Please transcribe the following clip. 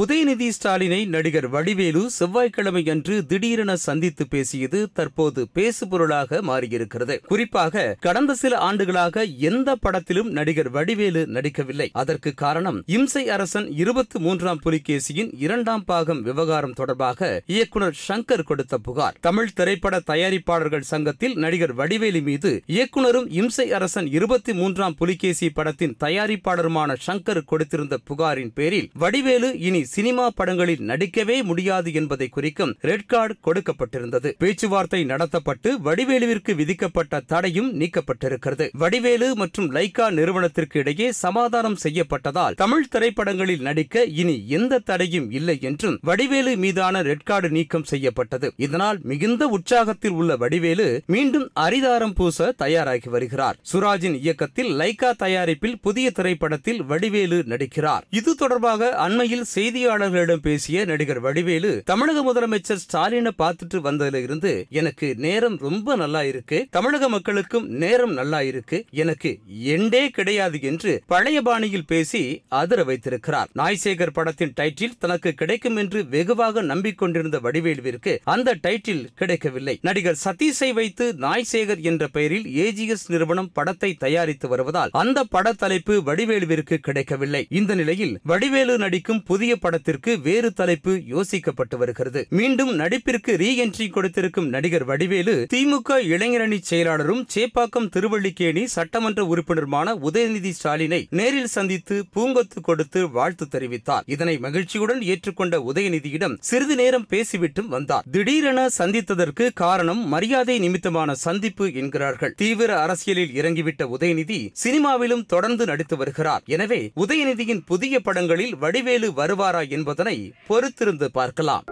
உதயநிதி ஸ்டாலினை நடிகர் வடிவேலு செவ்வாய்க்கிழமை அன்று திடீரென சந்தித்து பேசியது தற்போது பேசுபொருளாக மாறியிருக்கிறது. குறிப்பாக கடந்த சில ஆண்டுகளாக எந்த படத்திலும் நடிகர் வடிவேலு நடிக்கவில்லை. அதற்கு காரணம் இம்சை அரசன் இருபத்தி மூன்றாம் புலிகேசியின் இரண்டாம் பாகம் விவகாரம் தொடர்பாக இயக்குனர் சங்கர் கொடுத்த புகார். தமிழ் திரைப்பட தயாரிப்பாளர்கள் சங்கத்தில் நடிகர் வடிவேலு மீது இயக்குனரும் இம்சை அரசன் இருபத்தி மூன்றாம் புலிகேசி படத்தின் தயாரிப்பாளருமான சங்கர் கொடுத்திருந்த புகாரின் பேரில் வடிவேலு இனி சினிமா படங்களில் நடிக்கவே முடியாது என்பதை குறிக்கும் ரெட் கார்டு கொடுக்கப்பட்டிருந்தது. பேச்சுவார்த்தை நடத்தப்பட்டு வடிவேலுவிற்கு விதிக்கப்பட்ட தடையும் நீக்கப்பட்டிருக்கிறது. வடிவேலு மற்றும் லைகா நிறுவனத்திற்கு இடையே சமாதானம் செய்யப்பட்டதால் தமிழ் திரைப்படங்களில் நடிக்க இனி எந்த தடையும் இல்லை என்றும் வடிவேலு மீதான ரெட் கார்டு நீக்கம் செய்யப்பட்டது. இதனால் மிகுந்த உற்சாகத்தில் உள்ள வடிவேலு மீண்டும் அரிதாரம் பூச தயாராகி வருகிறார். சுராஜின் இயக்கத்தில் லைகா தயாரிப்பில் புதிய திரைப்படத்தில் வடிவேலு நடிக்கிறார். இது தொடர்பாக அண்மையில் செய்தி செய்தியாளர்களிடம் பேசிய நடிகர் வடிவேலு தமிழக முதலமைச்சர் ஸ்டாலினை பார்த்துட்டு வந்ததுல இருந்து எனக்கு நேரம் ரொம்ப நல்லா இருக்கு. தமிழக மக்களுக்கும் நேரம் நல்லா இருக்கு. எனக்கு எண்டே கிடையாது என்று பழைய பாணியில் பேசி அதிர வைத்திருக்கிறார். நாய்சேகர் படத்தின் டைட்டில் தனக்கு கிடைக்கும் என்று வெகுவாக நம்பிக்கொண்டிருந்த வடிவேலுவிற்கு அந்த டைட்டில் கிடைக்கவில்லை. நடிகர் சதீஷை வைத்து நாய்சேகர் என்ற பெயரில் ஏஜிஎஸ் நிறுவனம் படத்தை தயாரித்து வருவதால் அந்த பட தலைப்பு வடிவேலுவிற்கு கிடைக்கவில்லை. இந்த நிலையில் வடிவேலு நடிக்கும் புதிய படத்திற்கு வேறு தலைப்பு யோசிக்கப்பட்டு வருகிறது. மீண்டும் நடிப்பிற்கு ரீ என்ட்ரி கொடுத்திருக்கும் நடிகர் வடிவேலு திமுக இளைஞரணி செயலாளரும் சேப்பாக்கம் திருவள்ளிக்கேணி சட்டமன்ற உறுப்பினருமான உதயநிதி ஸ்டாலினை நேரில் சந்தித்து பூங்கொத்து கொடுத்து வாழ்த்து தெரிவித்தார். இதனை மகிழ்ச்சியுடன் ஏற்றுக்கொண்ட உதயநிதியிடம் சிறிது நேரம் பேசிவிட்டும் வந்தார். திடீரென சந்தித்ததற்கு காரணம் மரியாதை நிமித்தமான சந்திப்பு என்கிறார்கள். தீவிர அரசியலில் இறங்கிவிட்ட உதயநிதி சினிமாவிலும் தொடர்ந்து நடித்து வருகிறார். எனவே உதயநிதியின் புதிய படங்களில் வடிவேலு வருவார் என்பதனை பொறுத்திருந்து பார்க்கலாம்.